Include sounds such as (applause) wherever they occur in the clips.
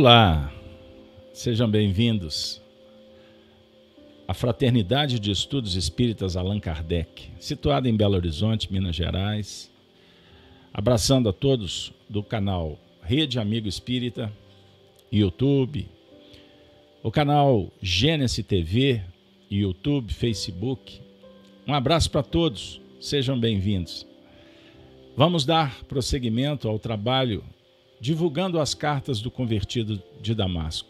Olá, sejam bem-vindos à Fraternidade de Estudos Espíritas Allan Kardec, situada em Belo Horizonte, Minas Gerais. Abraçando a todos do canal Rede Amigo Espírita, YouTube, o canal Gênesis TV, YouTube, Facebook. Um abraço para todos, sejam bem-vindos. Vamos dar prosseguimento ao trabalho divulgando as cartas do convertido de Damasco.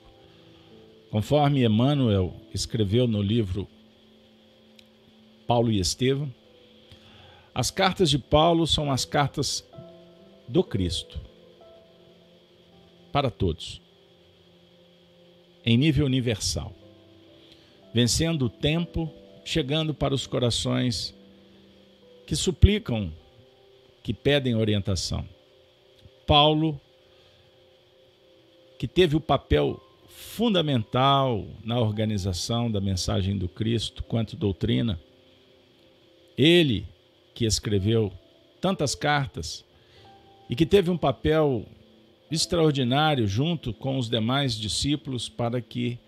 Conforme Emmanuel escreveu no livro Paulo e Estevão, as cartas de Paulo são as cartas do Cristo para todos, em nível universal, vencendo o tempo, chegando para os corações que suplicam, que pedem orientação. Paulo que teve o papel fundamental na organização da mensagem do Cristo quanto doutrina. Ele que escreveu tantas cartas e que teve um papel extraordinário junto com os demais discípulos para que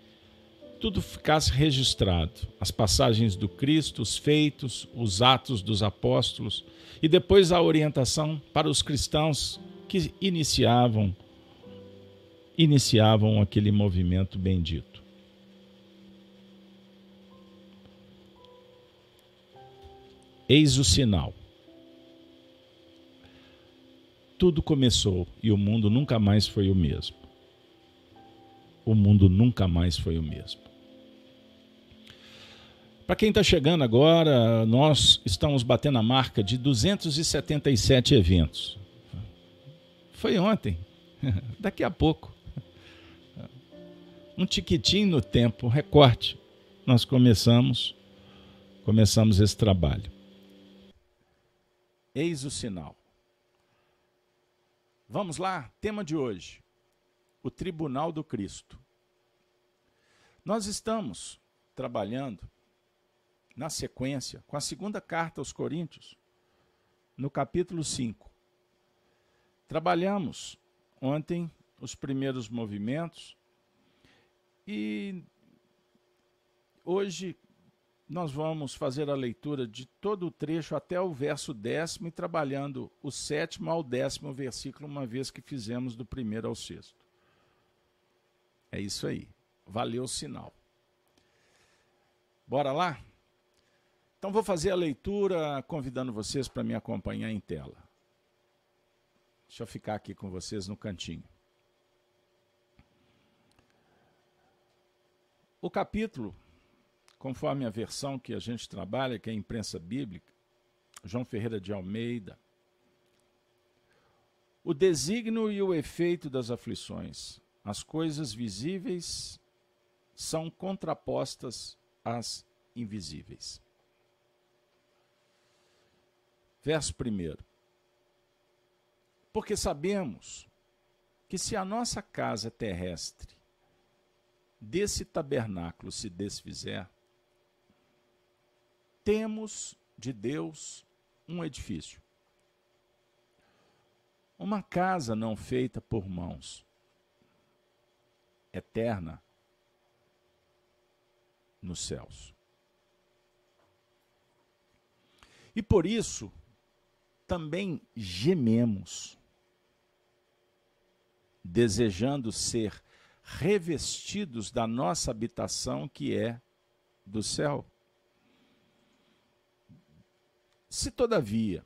tudo ficasse registrado, as passagens do Cristo, os feitos, os atos dos apóstolos e depois a orientação para os cristãos que iniciavam iniciavam aquele movimento bendito. Eis o sinal. Tudo começou e o mundo nunca mais foi o mesmo. O mundo nunca mais foi o mesmo. Para quem está chegando agora, nós estamos batendo a marca de 277 eventos. Foi ontem, (laughs) daqui a pouco um tiquitinho no tempo, um recorte, nós começamos começamos esse trabalho. Eis o sinal. Vamos lá, tema de hoje: o Tribunal do Cristo. Nós estamos trabalhando na sequência com a segunda carta aos Coríntios, no capítulo 5. Trabalhamos ontem os primeiros movimentos e hoje nós vamos fazer a leitura de todo o trecho até o verso décimo e trabalhando o sétimo ao décimo versículo, uma vez que fizemos do primeiro ao sexto. É isso aí. Valeu o sinal. Bora lá? Então vou fazer a leitura convidando vocês para me acompanhar em tela. Deixa eu ficar aqui com vocês no cantinho. O capítulo, conforme a versão que a gente trabalha, que é a imprensa bíblica, João Ferreira de Almeida, o desígnio e o efeito das aflições. As coisas visíveis são contrapostas às invisíveis. Verso 1. Porque sabemos que se a nossa casa terrestre desse tabernáculo se desfizer, temos de Deus um edifício. Uma casa não feita por mãos, eterna nos céus. E por isso também gememos, desejando ser revestidos da nossa habitação que é do céu. Se, todavia,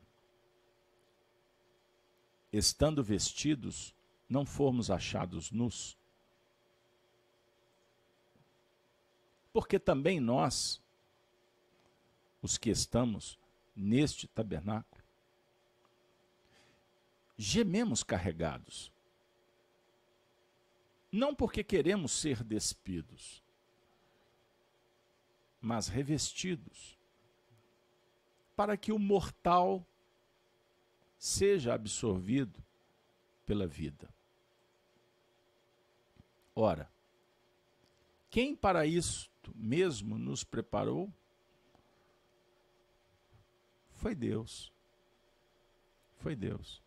estando vestidos, não formos achados nus, porque também nós, os que estamos neste tabernáculo, gememos carregados não porque queremos ser despidos, mas revestidos, para que o mortal seja absorvido pela vida. Ora, quem para isto mesmo nos preparou? Foi Deus. Foi Deus.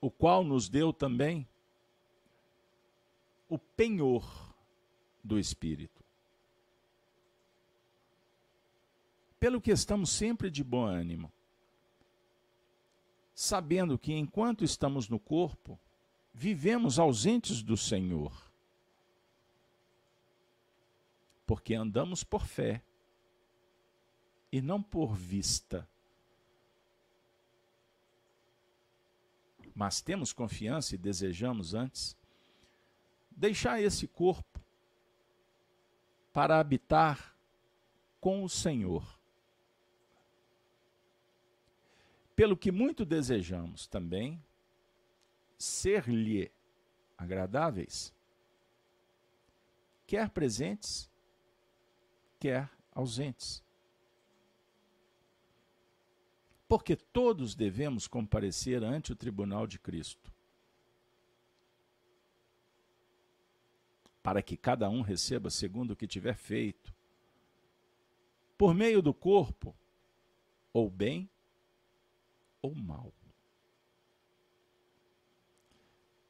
O qual nos deu também o penhor do Espírito. Pelo que estamos sempre de bom ânimo, sabendo que enquanto estamos no corpo, vivemos ausentes do Senhor. Porque andamos por fé e não por vista. Mas temos confiança e desejamos antes deixar esse corpo para habitar com o Senhor. pelo que muito desejamos também ser-lhe agradáveis, quer presentes, quer ausentes. Porque todos devemos comparecer ante o tribunal de Cristo, para que cada um receba segundo o que tiver feito, por meio do corpo, ou bem ou mal.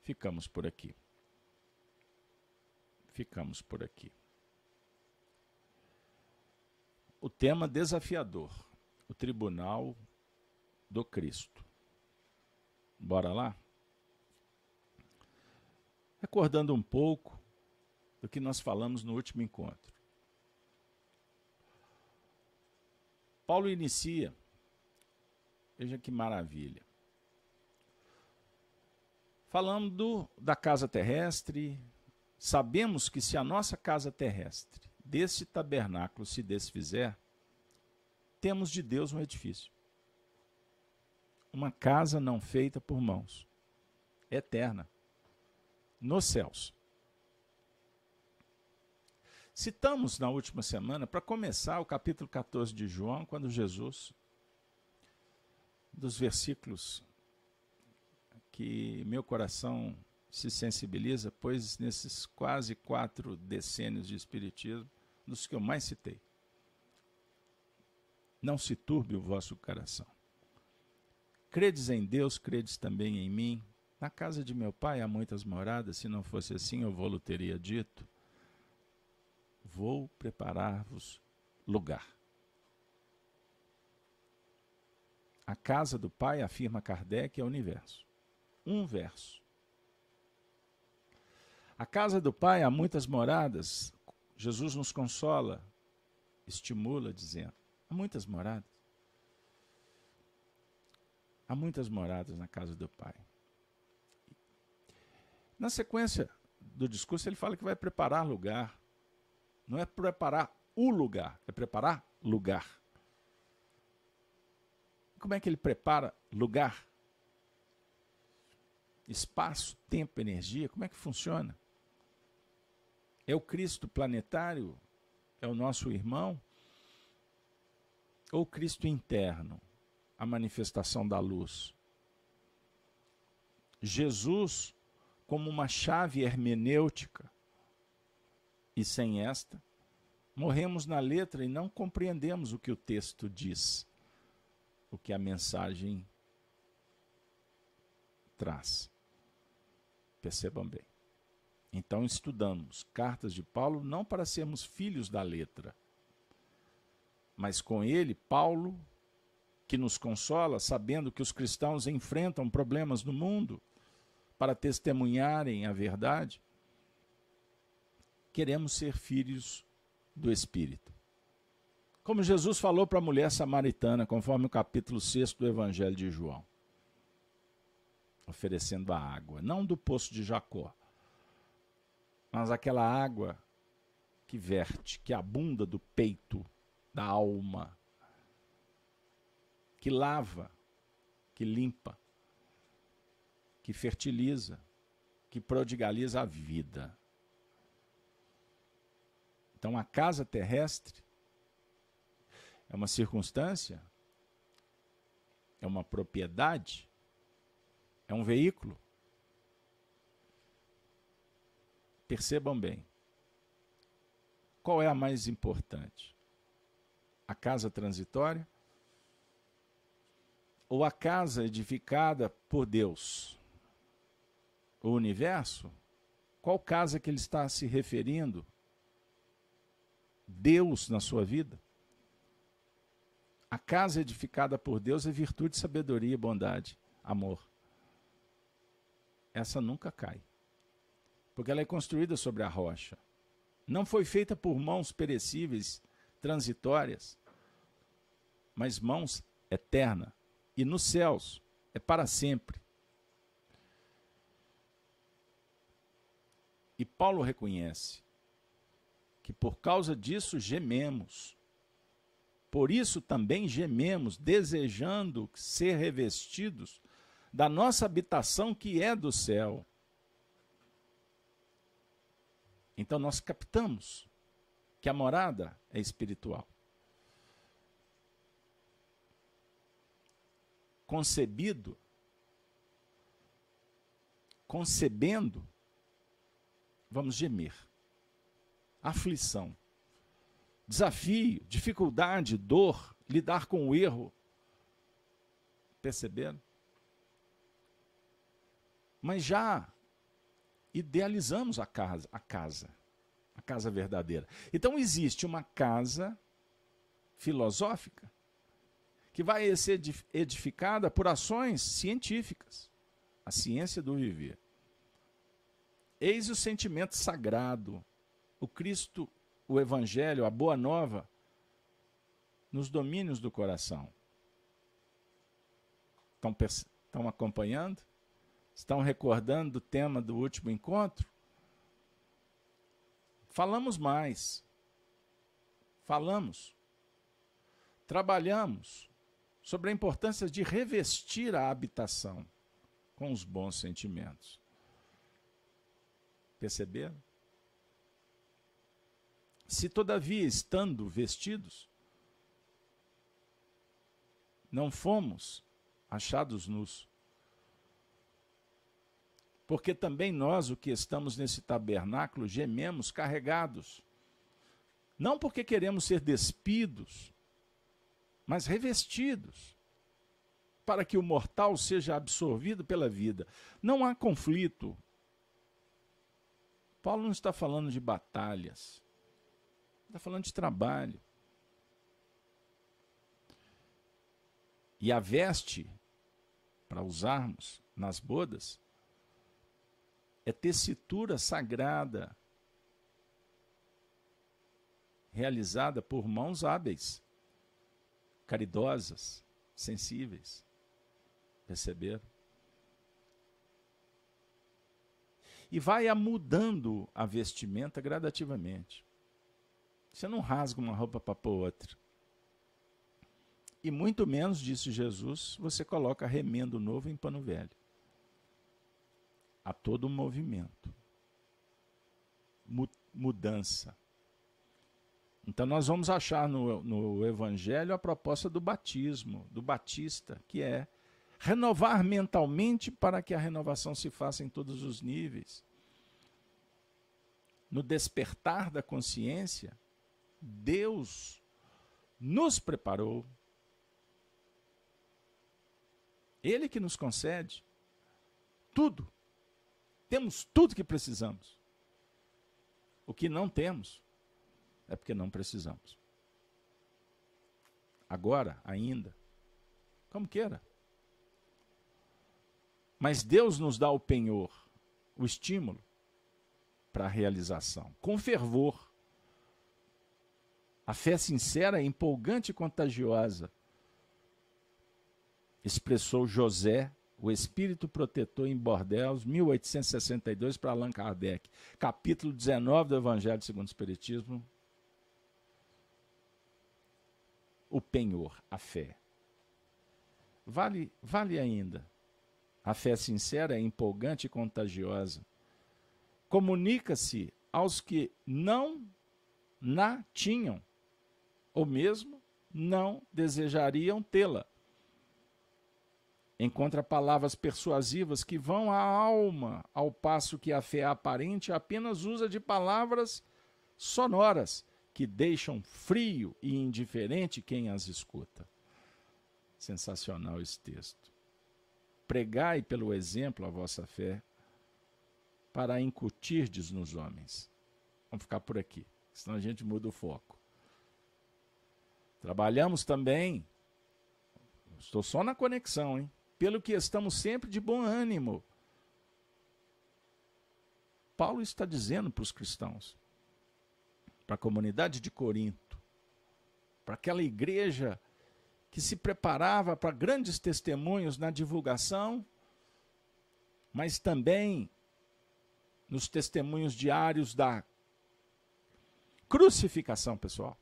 Ficamos por aqui. Ficamos por aqui. O tema desafiador: o tribunal do Cristo. Bora lá? Recordando um pouco do que nós falamos no último encontro. Paulo inicia Veja que maravilha. Falando da casa terrestre, sabemos que se a nossa casa terrestre desse tabernáculo se desfizer, temos de Deus um edifício. Uma casa não feita por mãos, eterna, nos céus. Citamos na última semana, para começar, o capítulo 14 de João, quando Jesus dos versículos que meu coração se sensibiliza, pois nesses quase quatro decênios de Espiritismo, dos que eu mais citei. Não se turbe o vosso coração. Credes em Deus, credes também em mim. Na casa de meu pai há muitas moradas, se não fosse assim eu vou-lo teria dito. Vou preparar-vos lugar. A casa do Pai, afirma Kardec, é o universo. Um verso. A casa do Pai há muitas moradas. Jesus nos consola, estimula, dizendo: há muitas moradas. Há muitas moradas na casa do Pai. Na sequência do discurso, ele fala que vai preparar lugar. Não é preparar o lugar, é preparar lugar. Como é que ele prepara lugar? Espaço, tempo, energia, como é que funciona? É o Cristo planetário? É o nosso irmão? Ou Cristo interno, a manifestação da luz? Jesus como uma chave hermenêutica. E sem esta, morremos na letra e não compreendemos o que o texto diz o que a mensagem traz. Percebam bem. Então estudamos cartas de Paulo não para sermos filhos da letra, mas com ele, Paulo, que nos consola, sabendo que os cristãos enfrentam problemas no mundo para testemunharem a verdade, queremos ser filhos do Espírito. Como Jesus falou para a mulher samaritana, conforme o capítulo 6 do Evangelho de João, oferecendo a água, não do poço de Jacó, mas aquela água que verte, que abunda do peito, da alma, que lava, que limpa, que fertiliza, que prodigaliza a vida. Então a casa terrestre é uma circunstância? É uma propriedade? É um veículo? Percebam bem. Qual é a mais importante? A casa transitória? Ou a casa edificada por Deus? O universo? qual casa que ele está se referindo? Deus na sua vida? A casa edificada por Deus é virtude, sabedoria, bondade, amor. Essa nunca cai. Porque ela é construída sobre a rocha. Não foi feita por mãos perecíveis, transitórias, mas mãos eterna. E nos céus é para sempre. E Paulo reconhece que por causa disso gememos. Por isso também gememos, desejando ser revestidos da nossa habitação que é do céu. Então nós captamos que a morada é espiritual. Concebido, concebendo, vamos gemer. Aflição, desafio, dificuldade, dor, lidar com o erro. Perceberam? Mas já idealizamos a casa, a casa, a casa verdadeira. Então existe uma casa filosófica que vai ser edificada por ações científicas, a ciência do viver. Eis o sentimento sagrado, o Cristo, o Evangelho, a Boa Nova, nos domínios do coração. Estão, estão acompanhando? Estão recordando do tema do último encontro? Falamos mais. Falamos. Trabalhamos sobre a importância de revestir a habitação com os bons sentimentos. Perceberam? Se todavia estando vestidos, não fomos achados nus, porque também nós, o que estamos nesse tabernáculo, gememos carregados. Não porque queremos ser despidos, mas revestidos, para que o mortal seja absorvido pela vida. Não há conflito. Paulo não está falando de batalhas, está falando de trabalho. E a veste, para usarmos nas bodas, é tessitura sagrada, realizada por mãos hábeis, caridosas, sensíveis. Perceberam? E vai mudando a vestimenta gradativamente. Você não rasga uma roupa para pôr outra. E muito menos, disse Jesus, você coloca remendo novo em pano velho a todo movimento, mudança. Então nós vamos achar no, no Evangelho a proposta do batismo, do batista, que é renovar mentalmente para que a renovação se faça em todos os níveis. No despertar da consciência, Deus nos preparou. Ele que nos concede tudo. Temos tudo que precisamos. O que não temos é porque não precisamos. Agora, ainda, como queira. Mas Deus nos dá o penhor, o estímulo para a realização, com fervor. A fé sincera, empolgante e contagiosa, expressou José o Espírito Protetor em Bordeaux, 1862, para Allan Kardec. Capítulo 19 do Evangelho segundo o Espiritismo. O penhor, a fé. Vale, vale ainda. A fé sincera é empolgante e contagiosa. Comunica-se aos que não na tinham, ou mesmo não desejariam tê-la Encontra palavras persuasivas que vão à alma, ao passo que a fé aparente apenas usa de palavras sonoras que deixam frio e indiferente quem as escuta. Sensacional esse texto. Pregai pelo exemplo a vossa fé, para incutirdes nos homens. Vamos ficar por aqui, senão a gente muda o foco. Trabalhamos também, estou só na conexão, hein? Pelo que estamos sempre de bom ânimo. Paulo está dizendo para os cristãos, para a comunidade de Corinto, para aquela igreja que se preparava para grandes testemunhos na divulgação, mas também nos testemunhos diários da crucificação, pessoal.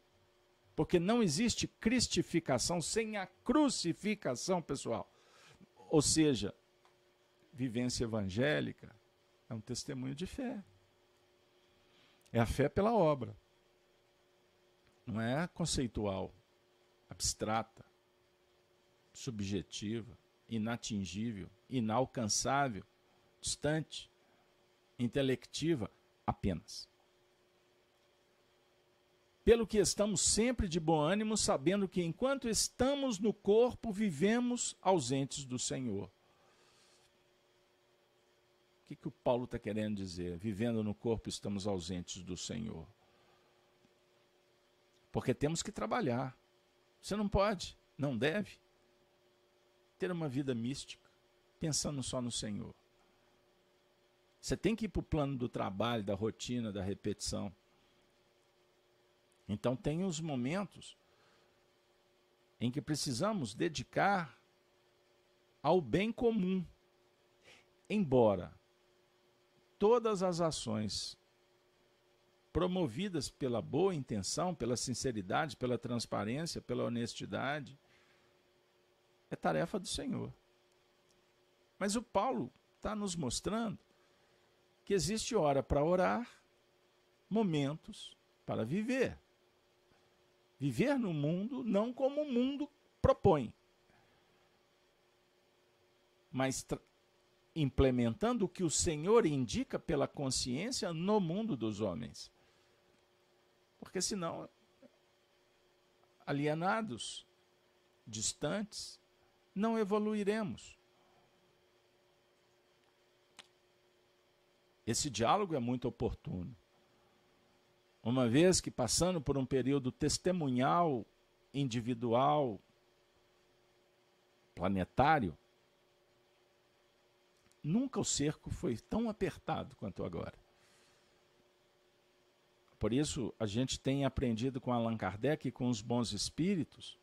Porque não existe cristificação sem a crucificação, pessoal. Ou seja, vivência evangélica é um testemunho de fé. É a fé pela obra. Não é conceitual, abstrata, subjetiva, inatingível, inalcançável, distante, intelectiva apenas. Pelo que estamos sempre de bom ânimo, sabendo que enquanto estamos no corpo, vivemos ausentes do Senhor. O que, que o Paulo está querendo dizer? Vivendo no corpo, estamos ausentes do Senhor. Porque temos que trabalhar. Você não pode, não deve, ter uma vida mística, pensando só no Senhor. Você tem que ir para o plano do trabalho, da rotina, da repetição. Então, tem os momentos em que precisamos dedicar ao bem comum. Embora todas as ações promovidas pela boa intenção, pela sinceridade, pela transparência, pela honestidade, é tarefa do Senhor. Mas o Paulo está nos mostrando que existe hora para orar, momentos para viver viver no mundo não como o mundo propõe, mas implementando o que o Senhor indica pela consciência no mundo dos homens. Porque senão, alienados, distantes, não evoluiremos. Esse diálogo é muito oportuno. Uma vez que passando por um período testemunhal, individual, planetário, nunca o cerco foi tão apertado quanto agora. Por isso, a gente tem aprendido com Allan Kardec e com os bons espíritos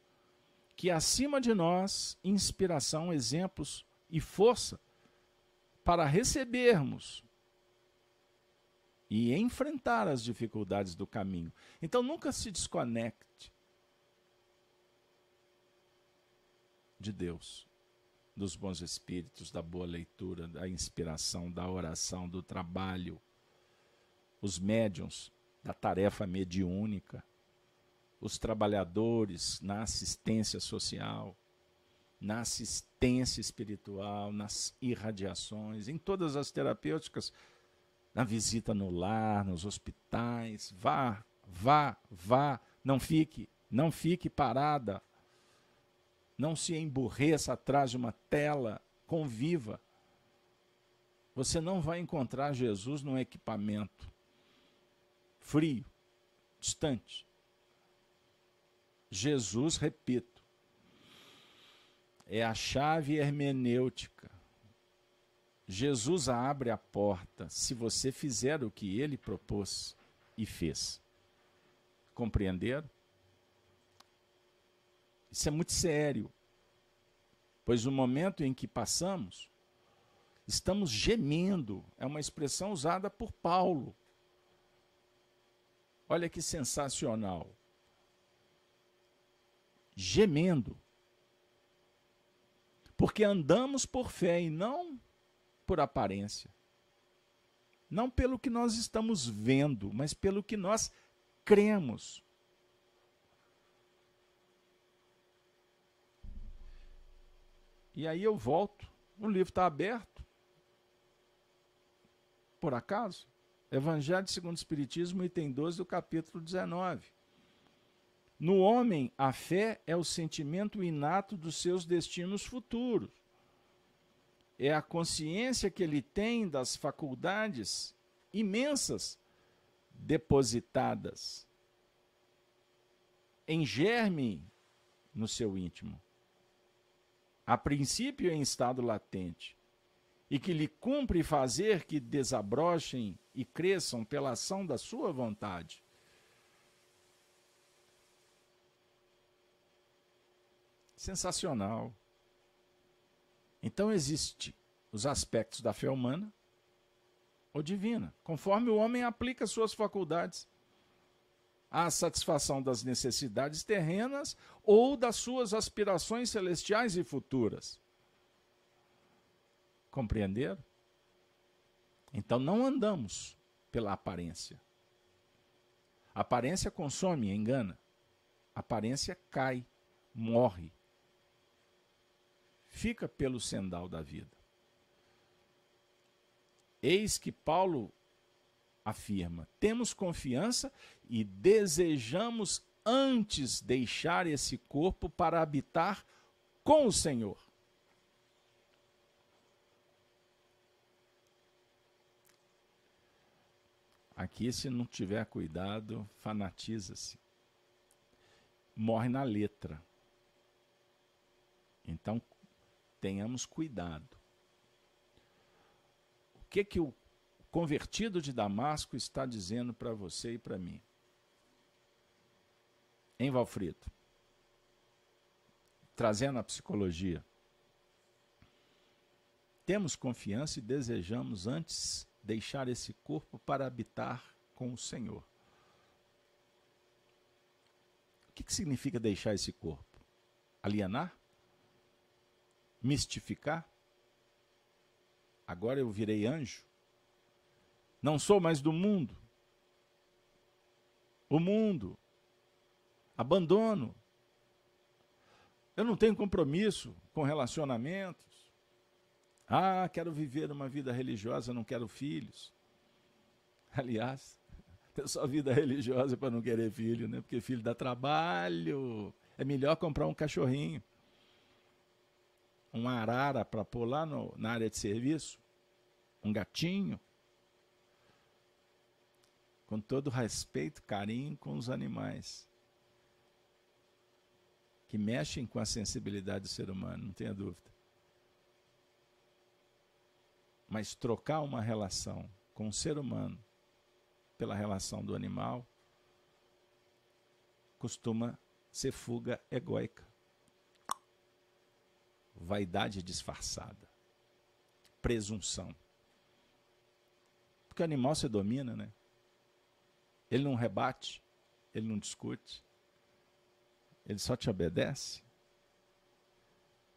que acima de nós, inspiração, exemplos e força para recebermos e enfrentar as dificuldades do caminho. Então nunca se desconecte de Deus, dos bons espíritos, da boa leitura, da inspiração, da oração, do trabalho, os médiums da tarefa mediúnica, os trabalhadores na assistência social, na assistência espiritual, nas irradiações, em todas as terapêuticas na visita no lar, nos hospitais. Vá, vá, vá. Não fique, não fique parada. Não se emburreça atrás de uma tela. Conviva. Você não vai encontrar Jesus num equipamento frio, distante. Jesus, repito, é a chave hermenêutica Jesus abre a porta se você fizer o que ele propôs e fez. Compreenderam? Isso é muito sério, pois no momento em que passamos, estamos gemendo. É uma expressão usada por Paulo. Olha que sensacional. Gemendo. Porque andamos por fé e não por aparência. Não pelo que nós estamos vendo, mas pelo que nós cremos. E aí eu volto. O livro está aberto. Por acaso? Evangelho segundo o Espiritismo, item 12 do capítulo 19. No homem, a fé é o sentimento inato dos seus destinos futuros é a consciência que ele tem das faculdades imensas depositadas em germe no seu íntimo. A princípio em estado latente, e que lhe cumpre fazer que desabrochem e cresçam pela ação da sua vontade. Sensacional. Então existe os aspectos da fé humana ou divina, conforme o homem aplica suas faculdades à satisfação das necessidades terrenas ou das suas aspirações celestiais e futuras. Compreenderam? Então não andamos pela aparência. Aparência consome, engana. Aparência cai, morre. Fica pelo sendal da vida. Eis que Paulo afirma: temos confiança e desejamos antes deixar esse corpo para habitar com o Senhor. Aqui, se não tiver cuidado, fanatiza-se. Morre na letra. Então, tenhamos cuidado. O que que o convertido de Damasco está dizendo para você e para mim? Em Valfrito. Trazendo a psicologia. Temos confiança e desejamos antes deixar esse corpo para habitar com o Senhor. O que, que significa deixar esse corpo? Alienar? Mistificar? Agora eu virei anjo? Não sou mais do mundo? O mundo. Abandono. Eu não tenho compromisso com relacionamentos. Ah, quero viver uma vida religiosa, não quero filhos. Aliás, (laughs) ter só vida religiosa para não querer filho, né? Porque filho dá trabalho. É melhor comprar um cachorrinho. Uma arara para pôr lá no, na área de serviço. Um gatinho. Com todo respeito, carinho com os animais. Que mexem com a sensibilidade do ser humano, não tenha dúvida. Mas trocar uma relação com o ser humano pela relação do animal costuma ser fuga egóica. Vaidade disfarçada. Presunção. Porque o animal se domina, né? Ele não rebate, ele não discute, ele só te obedece.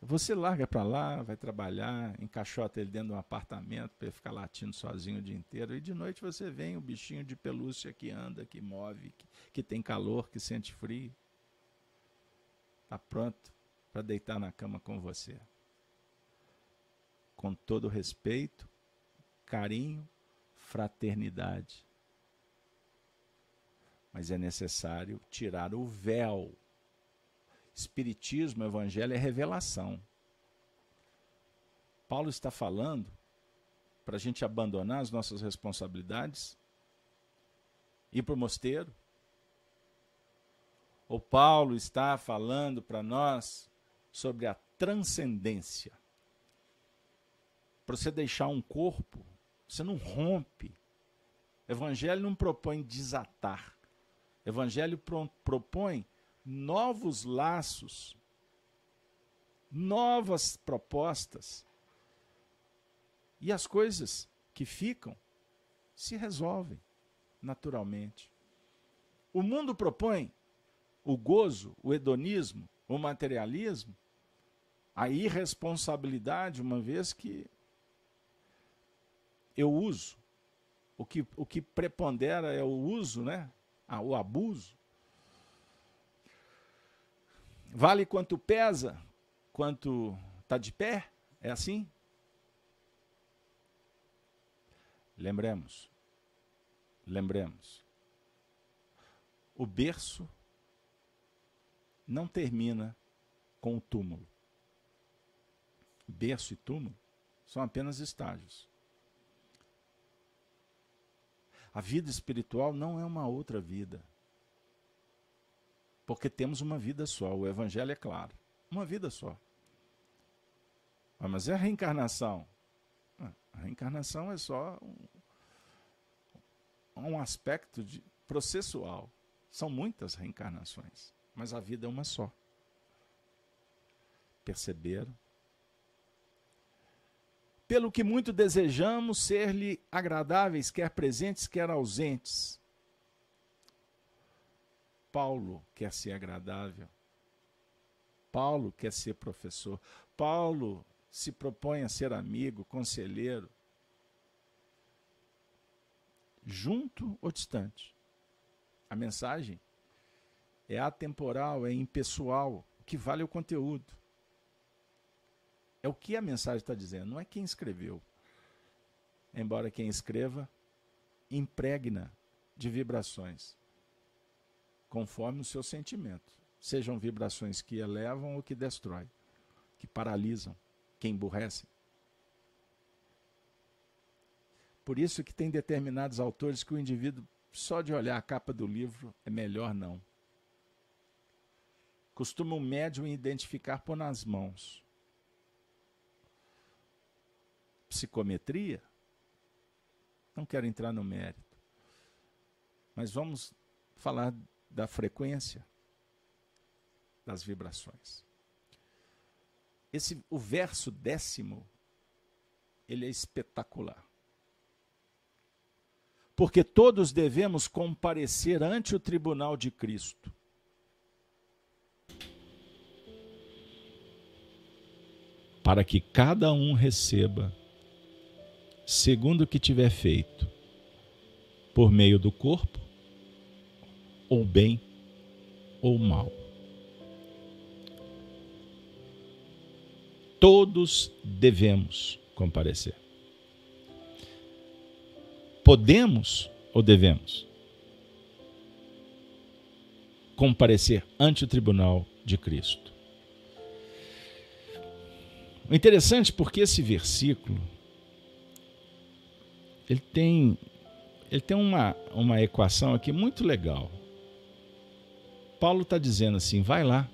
Você larga para lá, vai trabalhar, encaixota ele dentro de um apartamento para ele ficar latindo sozinho o dia inteiro. E de noite você vem o bichinho de pelúcia que anda, que move, que, que tem calor, que sente frio. Está pronto para deitar na cama com você. Com todo respeito, carinho, fraternidade. Mas é necessário tirar o véu Espiritismo, Evangelho é revelação. Paulo está falando para a gente abandonar as nossas responsabilidades, ir para o mosteiro. O Paulo está falando para nós sobre a transcendência. Para você deixar um corpo, você não rompe. Evangelho não propõe desatar. Evangelho pro, propõe novos laços, novas propostas. E as coisas que ficam se resolvem naturalmente. O mundo propõe o gozo, o hedonismo, o materialismo, a irresponsabilidade, uma vez que eu uso. O que, o que prepondera é o uso, né? Ah, o abuso. Vale quanto pesa, quanto está de pé? É assim? Lembremos, lembremos. O berço não termina com o túmulo. Berço e túmulo são apenas estágios. A vida espiritual não é uma outra vida. Porque temos uma vida só, o Evangelho é claro. Uma vida só. Ah, mas é a reencarnação. Ah, a reencarnação é só um, um aspecto de, processual. São muitas reencarnações, mas a vida é uma só. Perceberam? Pelo que muito desejamos ser-lhe agradáveis, quer presentes, quer ausentes. Paulo quer ser agradável. Paulo quer ser professor. Paulo se propõe a ser amigo, conselheiro. Junto ou distante. A mensagem é atemporal, é impessoal, o que vale é o conteúdo. É o que a mensagem está dizendo, não é quem escreveu. Embora quem escreva impregna de vibrações, conforme o seu sentimento. Sejam vibrações que elevam ou que destroem, que paralisam, que emburrecem. Por isso que tem determinados autores que o indivíduo, só de olhar a capa do livro, é melhor não. Costuma o médium identificar por nas mãos psicometria, não quero entrar no mérito, mas vamos falar da frequência das vibrações. Esse, o verso décimo, ele é espetacular. Porque todos devemos comparecer ante o tribunal de Cristo. Para que cada um receba segundo o que tiver feito, por meio do corpo, ou bem ou mal. Todos devemos comparecer. Podemos ou devemos comparecer ante o tribunal de Cristo? Interessante porque esse versículo ele tem, ele tem uma, uma equação aqui muito legal. Paulo está dizendo assim: vai lá,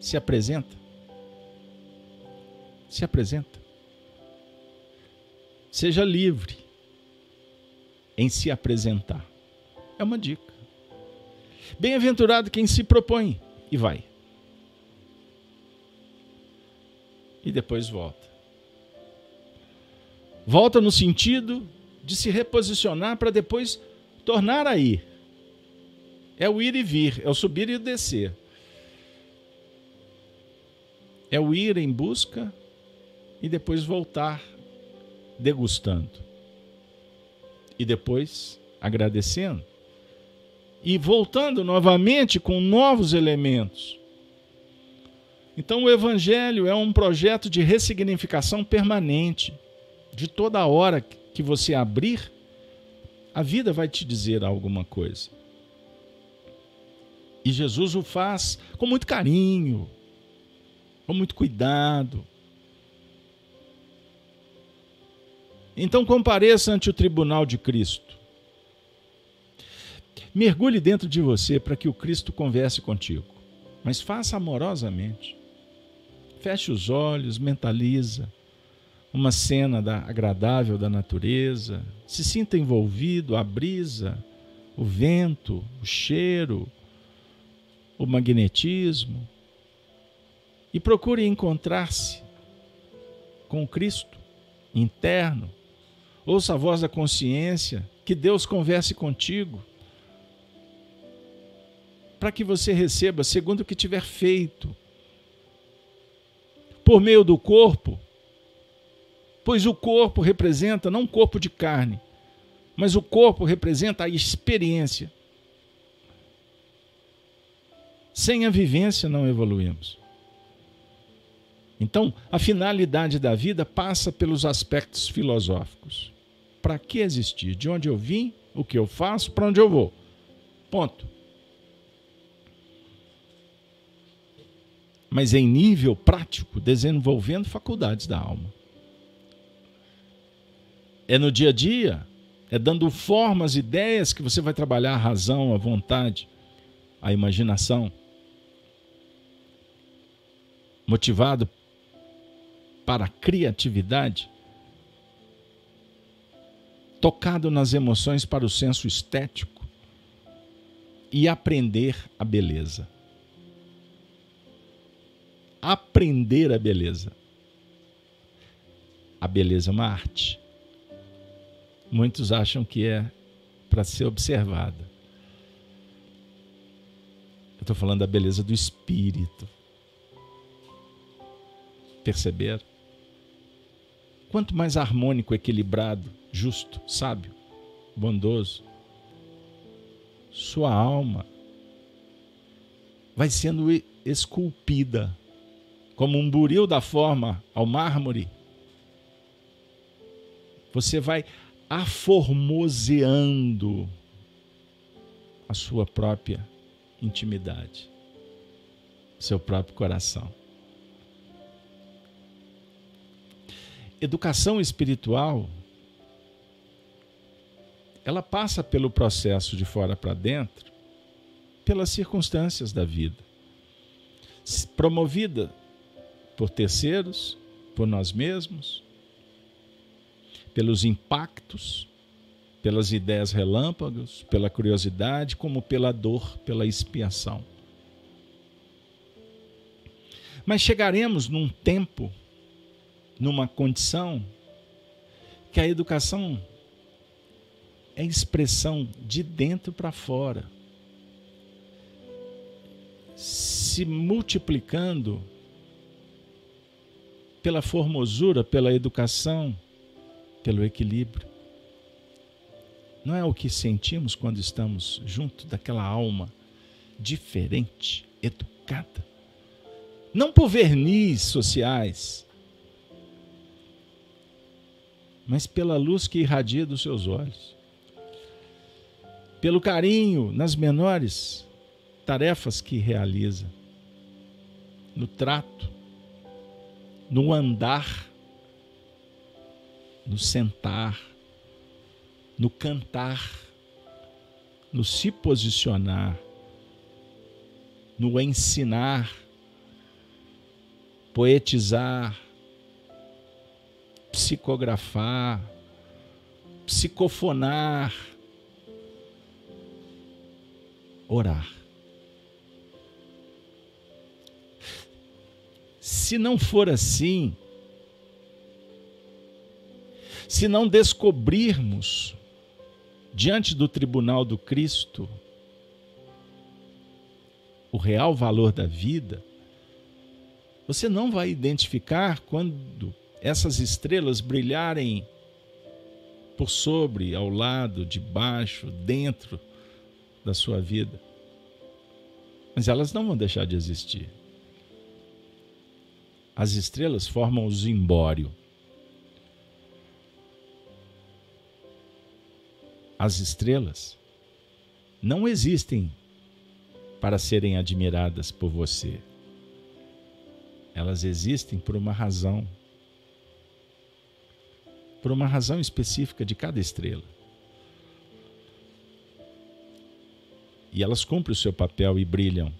se apresenta, se apresenta, seja livre em se apresentar. É uma dica. Bem-aventurado quem se propõe e vai. E depois volta. Volta no sentido de se reposicionar para depois tornar a ir. É o ir e vir, é o subir e o descer. É o ir em busca e depois voltar degustando. E depois agradecendo. E voltando novamente com novos elementos. Então o Evangelho é um projeto de ressignificação permanente de toda hora que você abrir, a vida vai te dizer alguma coisa. E Jesus o faz com muito carinho, com muito cuidado. Então compareça ante o tribunal de Cristo. Mergulhe dentro de você para que o Cristo converse contigo, mas faça amorosamente. Feche os olhos, mentaliza uma cena da, agradável da natureza, se sinta envolvido, a brisa, o vento, o cheiro, o magnetismo, e procure encontrar-se com Cristo interno. Ouça a voz da consciência, que Deus converse contigo, para que você receba segundo o que tiver feito. Por meio do corpo, pois o corpo representa não um corpo de carne, mas o corpo representa a experiência. Sem a vivência não evoluímos. Então, a finalidade da vida passa pelos aspectos filosóficos. Para que existir? De onde eu vim? O que eu faço? Para onde eu vou? Ponto. mas em nível prático, desenvolvendo faculdades da alma. É no dia a dia, é dando formas, ideias que você vai trabalhar a razão, a vontade, a imaginação. Motivado para a criatividade, tocado nas emoções para o senso estético e aprender a beleza aprender a beleza. A beleza é uma arte. Muitos acham que é para ser observada. Eu estou falando da beleza do espírito. Perceber? Quanto mais harmônico, equilibrado, justo, sábio, bondoso, sua alma vai sendo esculpida como um buril da forma ao mármore, você vai aformoseando a sua própria intimidade, seu próprio coração. Educação espiritual ela passa pelo processo de fora para dentro, pelas circunstâncias da vida. Promovida por terceiros, por nós mesmos, pelos impactos, pelas ideias relâmpagos, pela curiosidade, como pela dor, pela expiação. Mas chegaremos num tempo, numa condição, que a educação é expressão de dentro para fora, se multiplicando pela formosura, pela educação, pelo equilíbrio. Não é o que sentimos quando estamos junto daquela alma diferente, educada. Não por verniz sociais, mas pela luz que irradia dos seus olhos. Pelo carinho nas menores tarefas que realiza, no trato, no andar, no sentar, no cantar, no se posicionar, no ensinar, poetizar, psicografar, psicofonar, orar. Se não for assim, se não descobrirmos diante do tribunal do Cristo o real valor da vida, você não vai identificar quando essas estrelas brilharem por sobre, ao lado, debaixo, dentro da sua vida. Mas elas não vão deixar de existir. As estrelas formam o zimbório. As estrelas não existem para serem admiradas por você. Elas existem por uma razão. Por uma razão específica de cada estrela. E elas cumprem o seu papel e brilham.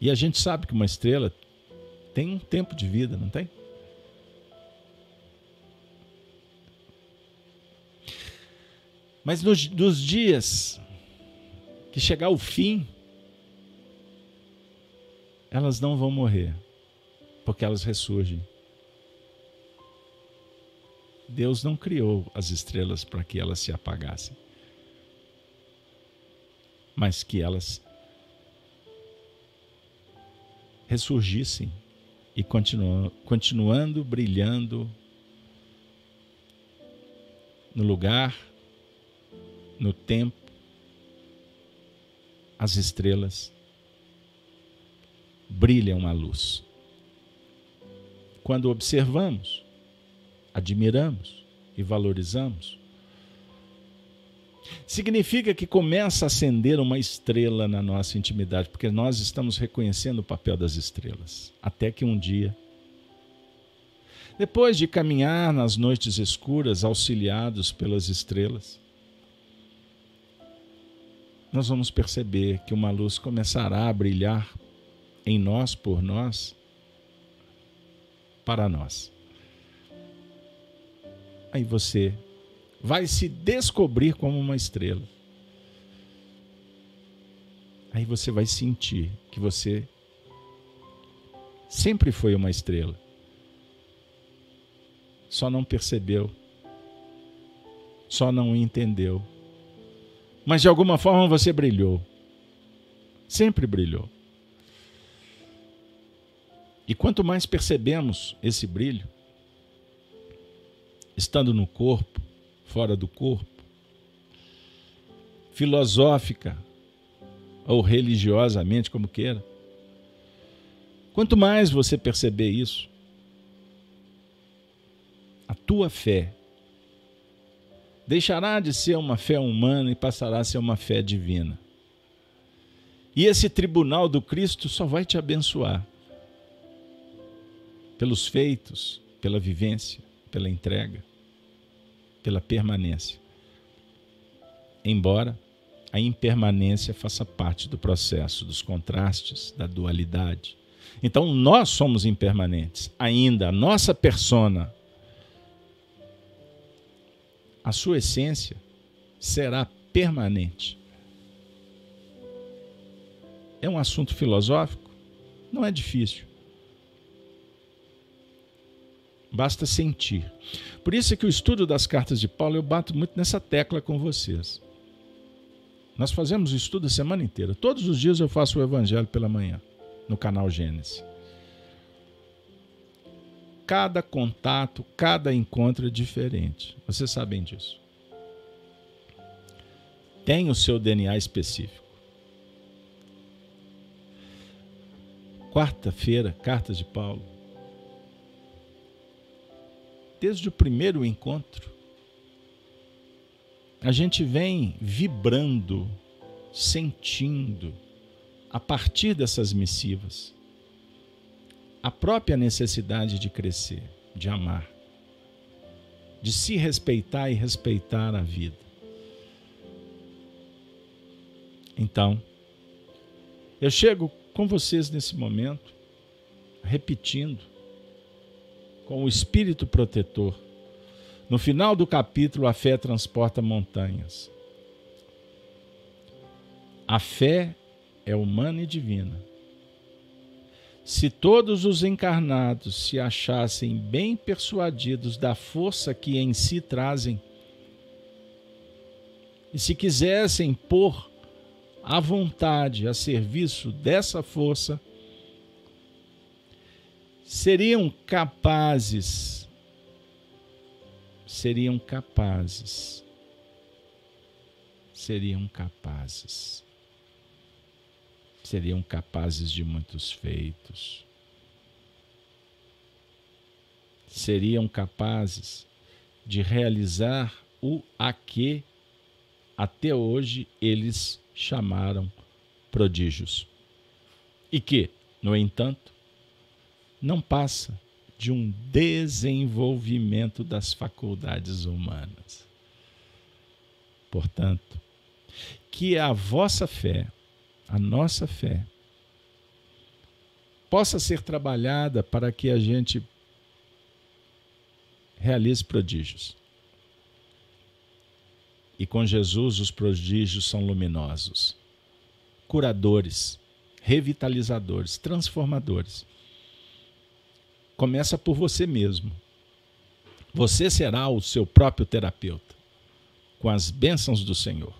E a gente sabe que uma estrela tem um tempo de vida, não tem? Mas nos, nos dias que chegar o fim, elas não vão morrer, porque elas ressurgem. Deus não criou as estrelas para que elas se apagassem, mas que elas ressurgissem e continuando, continuando brilhando no lugar, no tempo, as estrelas brilham a luz. Quando observamos, admiramos e valorizamos, Significa que começa a acender uma estrela na nossa intimidade, porque nós estamos reconhecendo o papel das estrelas. Até que um dia, depois de caminhar nas noites escuras, auxiliados pelas estrelas, nós vamos perceber que uma luz começará a brilhar em nós, por nós, para nós. Aí você vai se descobrir como uma estrela. Aí você vai sentir que você sempre foi uma estrela. Só não percebeu. Só não entendeu. Mas de alguma forma você brilhou. Sempre brilhou. E quanto mais percebemos esse brilho, estando no corpo, fora do corpo, filosófica ou religiosamente, como queira. Quanto mais você perceber isso, a tua fé deixará de ser uma fé humana e passará a ser uma fé divina. E esse tribunal do Cristo só vai te abençoar pelos feitos, pela vivência, pela entrega pela permanência. Embora a impermanência faça parte do processo dos contrastes, da dualidade. Então nós somos impermanentes. Ainda a nossa persona, a sua essência será permanente. É um assunto filosófico? Não é difícil. basta sentir. Por isso é que o estudo das cartas de Paulo eu bato muito nessa tecla com vocês. Nós fazemos o estudo a semana inteira. Todos os dias eu faço o evangelho pela manhã, no canal Gênesis. Cada contato, cada encontro é diferente. Vocês sabem disso. Tem o seu DNA específico. Quarta-feira, cartas de Paulo desde o primeiro encontro, a gente vem vibrando, sentindo, a partir dessas missivas, a própria necessidade de crescer, de amar, de se respeitar e respeitar a vida. Então, eu chego com vocês nesse momento, repetindo com o espírito protetor. No final do capítulo, a fé transporta montanhas. A fé é humana e divina. Se todos os encarnados se achassem bem persuadidos da força que em si trazem, e se quisessem pôr a vontade a serviço dessa força, seriam capazes, seriam capazes, seriam capazes, seriam capazes de muitos feitos, seriam capazes de realizar o a que até hoje eles chamaram prodígios. E que, no entanto, não passa de um desenvolvimento das faculdades humanas. Portanto, que a vossa fé, a nossa fé, possa ser trabalhada para que a gente realize prodígios. E com Jesus os prodígios são luminosos, curadores, revitalizadores, transformadores começa por você mesmo. Você será o seu próprio terapeuta, com as bênçãos do Senhor.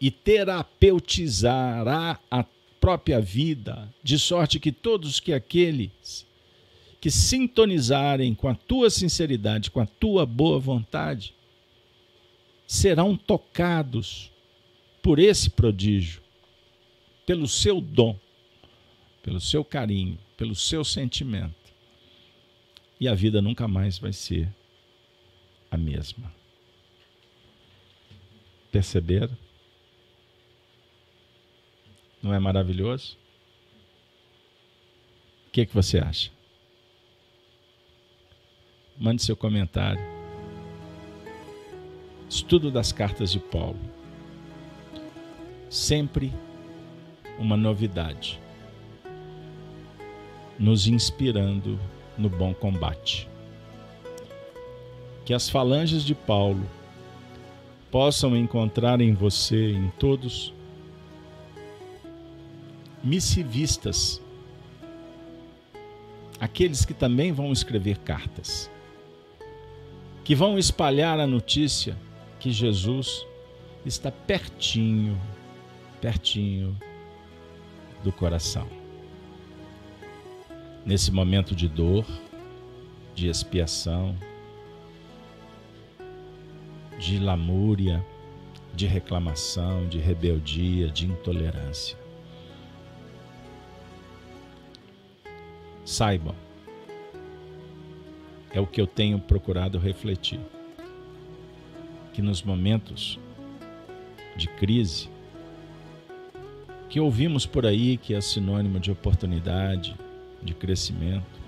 E terapeutizará a própria vida, de sorte que todos que aqueles que sintonizarem com a tua sinceridade, com a tua boa vontade, serão tocados por esse prodígio, pelo seu dom, pelo seu carinho, pelo seu sentimento. E a vida nunca mais vai ser a mesma. Perceberam? Não é maravilhoso? O que, que você acha? Mande seu comentário. Estudo das cartas de Paulo. Sempre uma novidade, nos inspirando no bom combate. Que as falanges de Paulo possam encontrar em você, em todos, missivistas, aqueles que também vão escrever cartas, que vão espalhar a notícia que Jesus está pertinho, pertinho do coração. Nesse momento de dor, de expiação, de lamúria, de reclamação, de rebeldia, de intolerância. Saibam, é o que eu tenho procurado refletir, que nos momentos de crise, que ouvimos por aí que é sinônimo de oportunidade, de crescimento.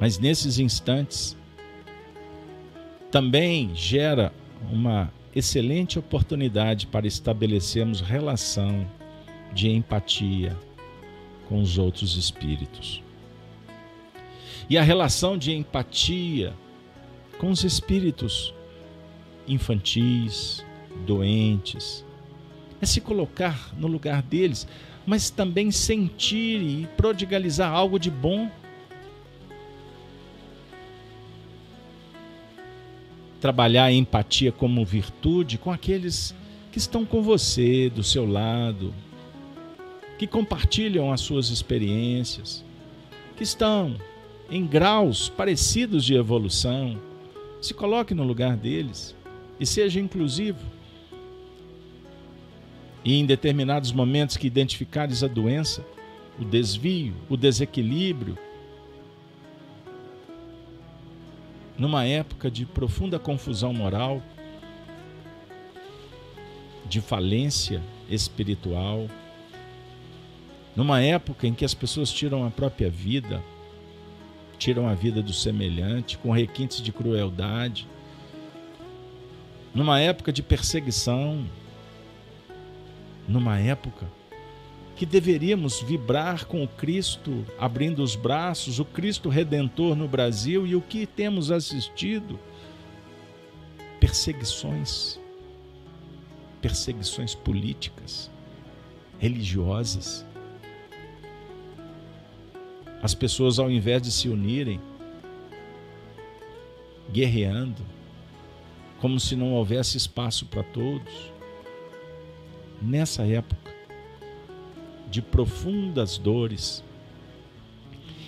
Mas nesses instantes também gera uma excelente oportunidade para estabelecermos relação de empatia com os outros espíritos. E a relação de empatia com os espíritos infantis, doentes, é se colocar no lugar deles, mas também sentir e prodigalizar algo de bom. Trabalhar a empatia como virtude com aqueles que estão com você, do seu lado, que compartilham as suas experiências, que estão em graus parecidos de evolução. Se coloque no lugar deles e seja inclusivo e em determinados momentos que identificares a doença, o desvio, o desequilíbrio, numa época de profunda confusão moral, de falência espiritual, numa época em que as pessoas tiram a própria vida, tiram a vida do semelhante, com requintes de crueldade, numa época de perseguição, numa época que deveríamos vibrar com o Cristo abrindo os braços, o Cristo redentor no Brasil e o que temos assistido? Perseguições, perseguições políticas, religiosas. As pessoas, ao invés de se unirem, guerreando, como se não houvesse espaço para todos nessa época de profundas dores,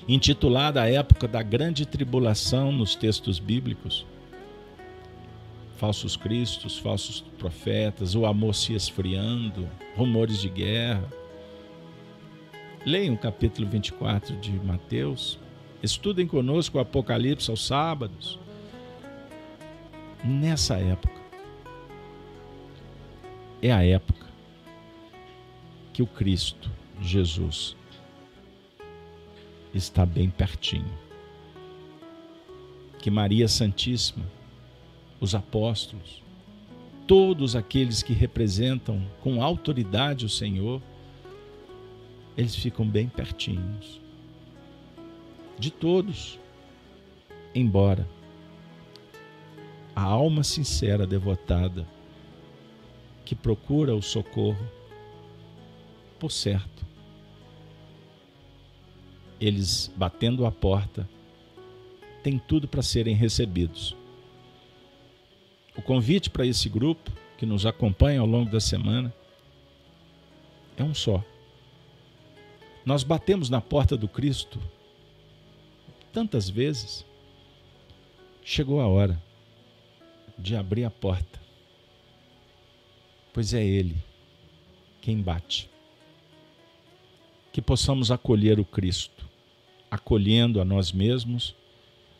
intitulada a época da grande tribulação nos textos bíblicos, falsos cristos, falsos profetas, o amor se esfriando, rumores de guerra. Leiam o capítulo 24 de Mateus, estudem conosco o Apocalipse aos sábados. Nessa época, é a época que o Cristo, Jesus, está bem pertinho. Que Maria Santíssima, os apóstolos, todos aqueles que representam com autoridade o Senhor, eles ficam bem pertinhos. De todos, embora a alma sincera, devotada, que procura o socorro, por certo. Eles batendo a porta, têm tudo para serem recebidos. O convite para esse grupo que nos acompanha ao longo da semana é um só. Nós batemos na porta do Cristo tantas vezes. Chegou a hora de abrir a porta, pois é Ele quem bate que possamos acolher o Cristo, acolhendo a nós mesmos,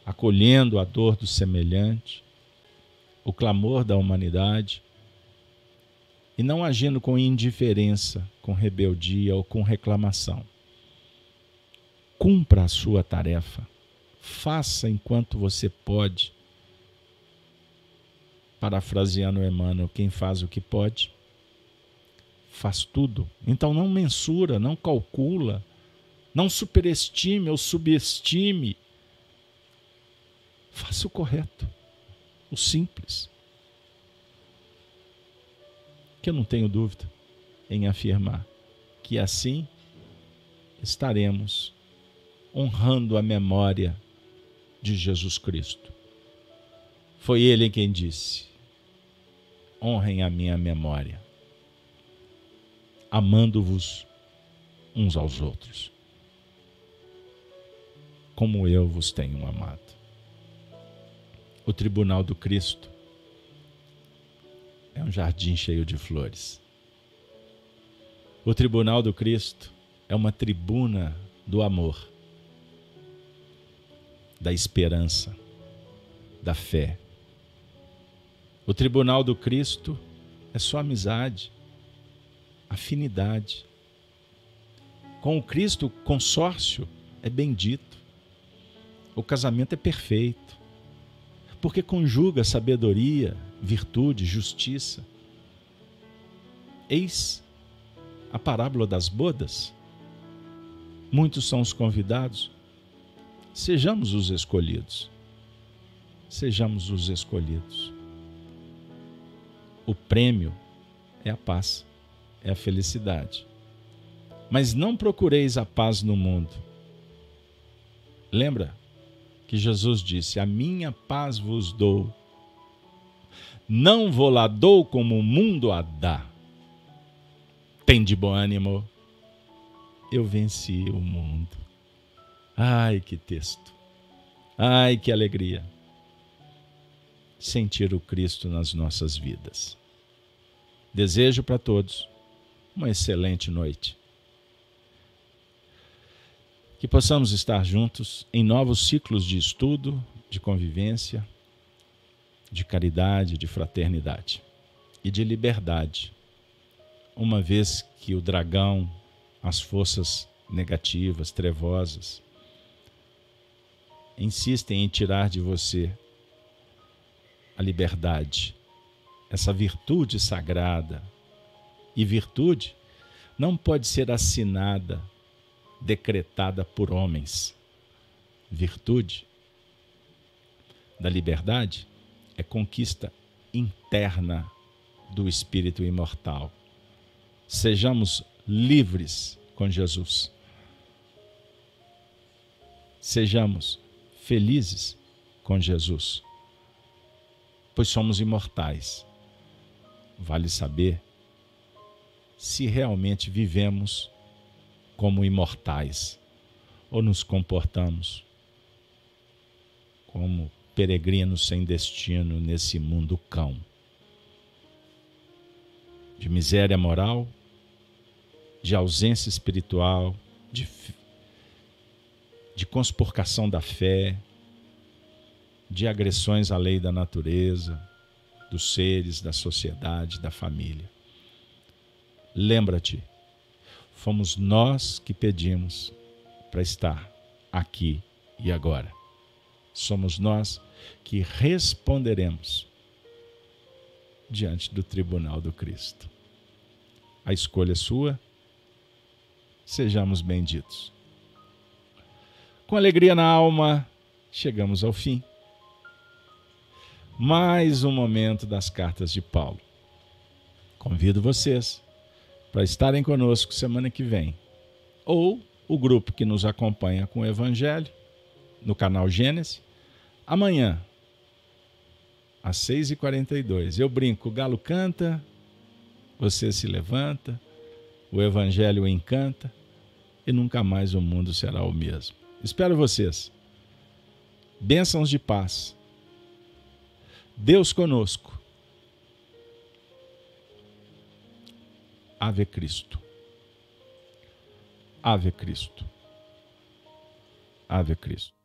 acolhendo a dor do semelhante, o clamor da humanidade e não agindo com indiferença, com rebeldia ou com reclamação. Cumpra a sua tarefa, faça enquanto você pode. Parafraseando Emmanuel, quem faz o que pode, faz tudo. Então não mensura, não calcula, não superestime ou subestime. Faça o correto, o simples que eu não tenho dúvida em afirmar que assim estaremos honrando a memória de Jesus Cristo. Foi ele quem disse: honrem a minha memória, amando-vos uns aos outros, como eu vos tenho amado. O tribunal do Cristo é um jardim cheio de flores. O tribunal do Cristo é uma tribuna do amor, da esperança, da fé. O tribunal do Cristo é só amizade, afinidade. Com o Cristo, o consórcio é bendito. O casamento é perfeito, porque conjuga sabedoria, virtude, justiça. Eis a parábola das bodas. Muitos são os convidados. Sejamos os escolhidos. Sejamos os escolhidos. O prêmio é a paz, é a felicidade. Mas não procureis a paz no mundo. Lembra que Jesus disse: A minha paz vos dou não vou lá dou como o mundo a dá. Tem de bom ânimo. Eu venci o mundo. Ai, que texto. Ai, que alegria. Sentir o Cristo nas nossas vidas. Desejo para todos uma excelente noite. Que possamos estar juntos em novos ciclos de estudo, de convivência de caridade, de fraternidade e de liberdade, uma vez que o dragão, as forças negativas, trevosas, insistem em tirar de você a liberdade, essa virtude sagrada. E virtude não pode ser assinada, decretada por homens. Virtude da liberdade é conquista interna do espírito imortal. Sejamos livres com Jesus. Sejamos felizes com Jesus, pois somos imortais. Vale saber se realmente vivemos como imortais ou nos comportamos como peregrinos sem destino nesse mundo cão. De miséria moral, de ausência espiritual, de, de conspurcação da fé, de agressões à lei da natureza, dos seres, da sociedade, da família. Lembra-te, fomos nós que pedimos para estar aqui e agora. Somos nós que responderemos diante do tribunal do Cristo. A escolha é sua, sejamos benditos. Com alegria na alma, chegamos ao fim. Mais um momento das cartas de Paulo. Convido vocês para estarem conosco semana que vem, ou o grupo que nos acompanha com o Evangelho, no canal Gênesis, Amanhã, às 6h42, eu brinco: o galo canta, você se levanta, o evangelho encanta e nunca mais o mundo será o mesmo. Espero vocês. Bênçãos de paz. Deus conosco. Ave Cristo. Ave Cristo. Ave Cristo.